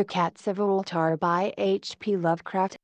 The Cats of Ulthar by H. P. Lovecraft.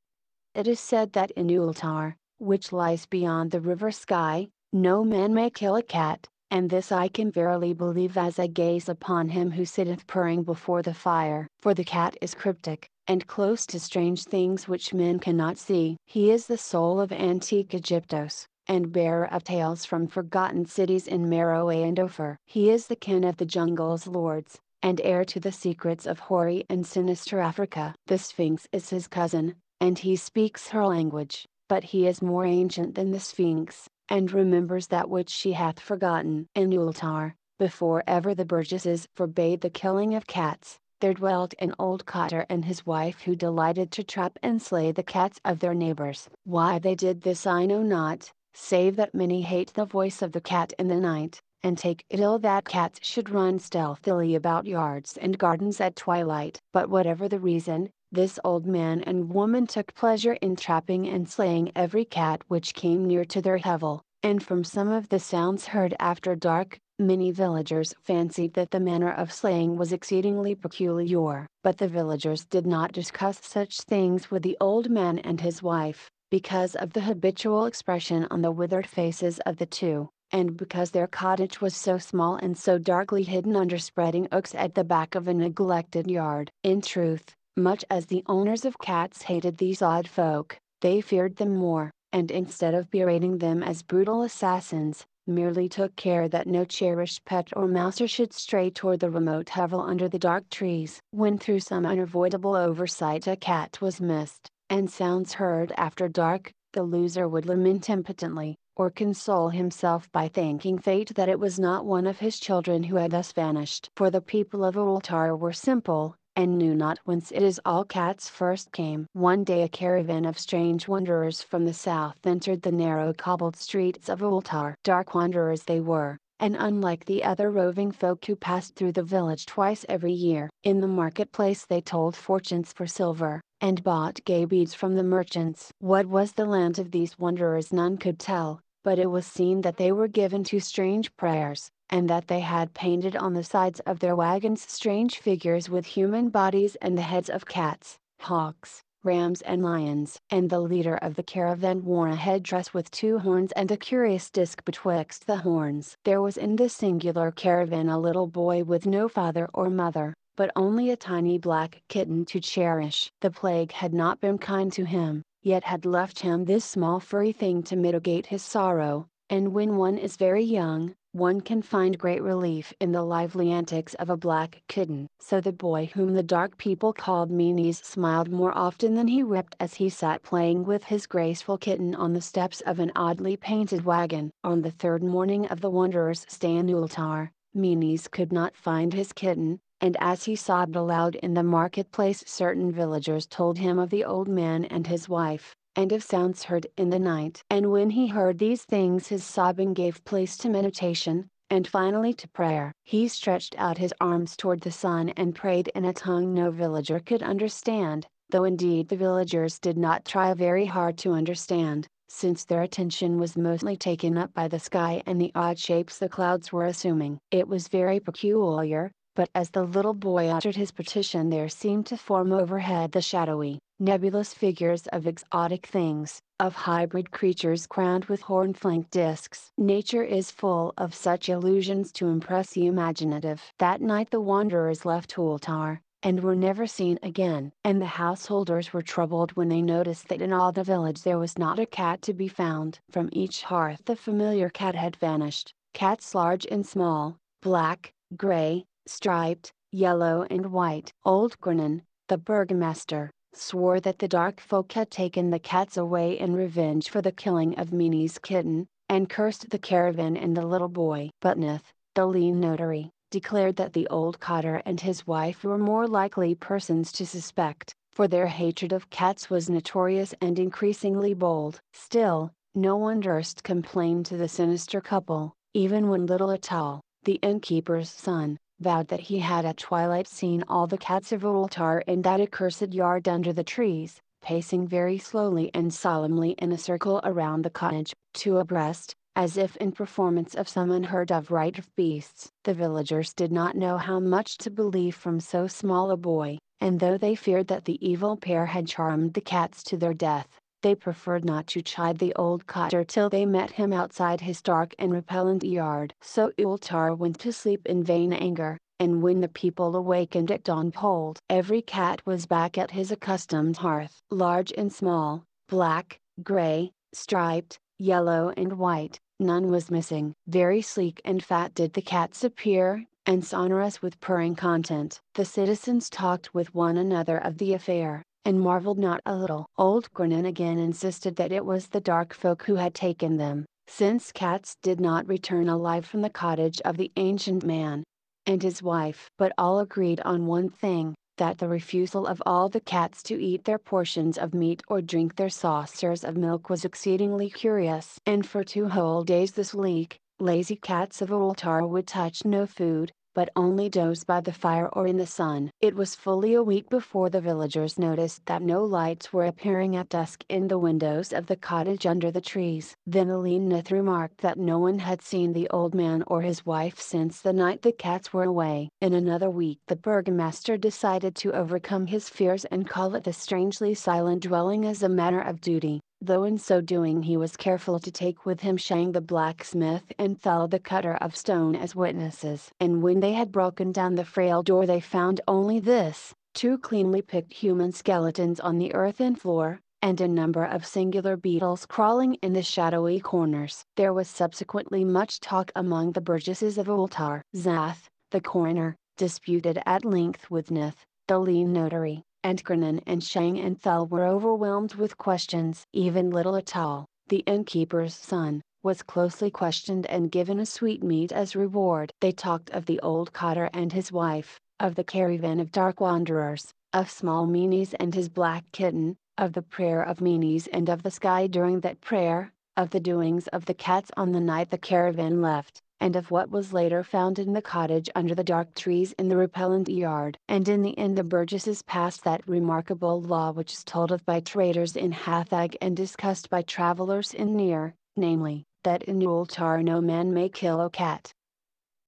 It is said that in Ulthar, which lies beyond the river Skai, no man may kill a cat, and this I can verily believe as I gaze upon him who sitteth purring before the fire. For the cat is cryptic, and close to strange things which men cannot see. He is the soul of antique Aegyptus, and bearer of tales from forgotten cities in Meroe and Ophir. He is the kin of the jungle's lords, and heir to the secrets of hoary and sinister Africa. The Sphinx is his cousin, and he speaks her language, but he is more ancient than the Sphinx, and remembers that which she hath forgotten. In Ulthar, before ever the burgesses forbade the killing of cats, there dwelt an old cotter and his wife who delighted to trap and slay the cats of their neighbors. Why they did this I know not, save that many hate the voice of the cat in the night, and take it ill that cats should run stealthily about yards and gardens at twilight. But whatever the reason, this old man and woman took pleasure in trapping and slaying every cat which came near to their hovel, and from some of the sounds heard after dark, many villagers fancied that the manner of slaying was exceedingly peculiar. But the villagers did not discuss such things with the old man and his wife, because of the habitual expression on the withered faces of the two and because their cottage was so small and so darkly hidden under spreading oaks at the back of a neglected yard. In truth, much as the owners of cats hated these odd folk, they feared them more, and instead of berating them as brutal assassins, merely took care that no cherished pet or mouser should stray toward the remote hovel under the dark trees. When through some unavoidable oversight a cat was missed, and sounds heard after dark, the loser would lament impotently, or console himself by thanking fate that it was not one of his children who had thus vanished. For the people of Ulthar were simple, and knew not whence it is all cats first came. One day a caravan of strange wanderers from the south entered the narrow cobbled streets of Ulthar. Dark wanderers they were, and unlike the other roving folk who passed through the village twice every year. In the marketplace they told fortunes for silver, and bought gay beads from the merchants. What was the land of these wanderers none could tell, but it was seen that they were given to strange prayers, and that they had painted on the sides of their wagons strange figures with human bodies and the heads of cats, hawks, rams and lions. And the leader of the caravan wore a headdress with two horns and a curious disc betwixt the horns. There was in this singular caravan a little boy with no father or mother, but only a tiny black kitten to cherish. The plague had not been kind to him, yet had left him this small furry thing to mitigate his sorrow, and when one is very young, one can find great relief in the lively antics of a black kitten. So the boy whom the dark people called Menes smiled more often than he wept as he sat playing with his graceful kitten on the steps of an oddly painted wagon. On the third morning of the wanderer's stay in Ulthar, Menes could not find his kitten, and as he sobbed aloud in the marketplace certain villagers told him of the old man and his wife, and of sounds heard in the night. And when he heard these things his sobbing gave place to meditation, and finally to prayer. He stretched out his arms toward the sun and prayed in a tongue no villager could understand, though indeed the villagers did not try very hard to understand, since their attention was mostly taken up by the sky and the odd shapes the clouds were assuming. It was very peculiar, but as the little boy uttered his petition there seemed to form overhead the shadowy, nebulous figures of exotic things, of hybrid creatures crowned with horn-flanked discs. Nature is full of such illusions to impress the imaginative. That night the wanderers left Ulthar, and were never seen again. And the householders were troubled when they noticed that in all the village there was not a cat to be found. From each hearth the familiar cat had vanished, cats large and small, black, gray, striped, yellow and white. Old Kranon, the burgomaster, swore that the dark folk had taken the cats away in revenge for the killing of Menes' kitten, and cursed the caravan and the little boy. But Nith, the lean notary, declared that the old cotter and his wife were more likely persons to suspect, for their hatred of cats was notorious and increasingly bold. Still, no one durst complain to the sinister couple, even when little Atal, the innkeeper's son, vowed that he had at twilight seen all the cats of Ulthar in that accursed yard under the trees, pacing very slowly and solemnly in a circle around the cottage, two abreast, as if in performance of some unheard of rite of beasts. The villagers did not know how much to believe from so small a boy, and though they feared that the evil pair had charmed the cats to their death, they preferred not to chide the old cotter till they met him outside his dark and repellent yard. So Ulthar went to sleep in vain anger, and when the people awakened at dawn behold every cat was back at his accustomed hearth. Large and small, black, gray, striped, yellow and white, none was missing. Very sleek and fat did the cats appear, and sonorous with purring content. The citizens talked with one another of the affair, and marveled not a little. Old Kranon again insisted that it was the dark folk who had taken them, since cats did not return alive from the cottage of the ancient man and his wife. But all agreed on one thing, that the refusal of all the cats to eat their portions of meat or drink their saucers of milk was exceedingly curious. And for two whole days the sleek, lazy cats of Ulthar would touch no food, but only doze by the fire or in the sun. It was fully a week before the villagers noticed that no lights were appearing at dusk in the windows of the cottage under the trees. Then Alineth remarked that no one had seen the old man or his wife since the night the cats were away. In another week the burgomaster decided to overcome his fears and call at the strangely silent dwelling as a matter of duty though in so doing he was careful to take with him Shang the blacksmith and Thul the cutter of stone as witnesses. And when they had broken down the frail door they found only this, two cleanly picked human skeletons on the earthen floor, and a number of singular beetles crawling in the shadowy corners. There was subsequently much talk among the burgesses of Ulthar. Zath, the coroner, disputed at length with Nith, the lean notary, and and Shang and Thul were overwhelmed with questions. Even little Atal, the innkeeper's son, was closely questioned and given a sweetmeat as reward. They talked of the old cotter and his wife, of the caravan of dark wanderers, of small Menes and his black kitten, of the prayer of Menes and of the sky during that prayer, of the doings of the cats on the night the caravan left, and of what was later found in the cottage under the dark trees in the repellent yard. And in the end the burgesses passed that remarkable law which is told of by traders in Hatheg and discussed by travelers in Nir, namely, that in Ulthar no man may kill a cat,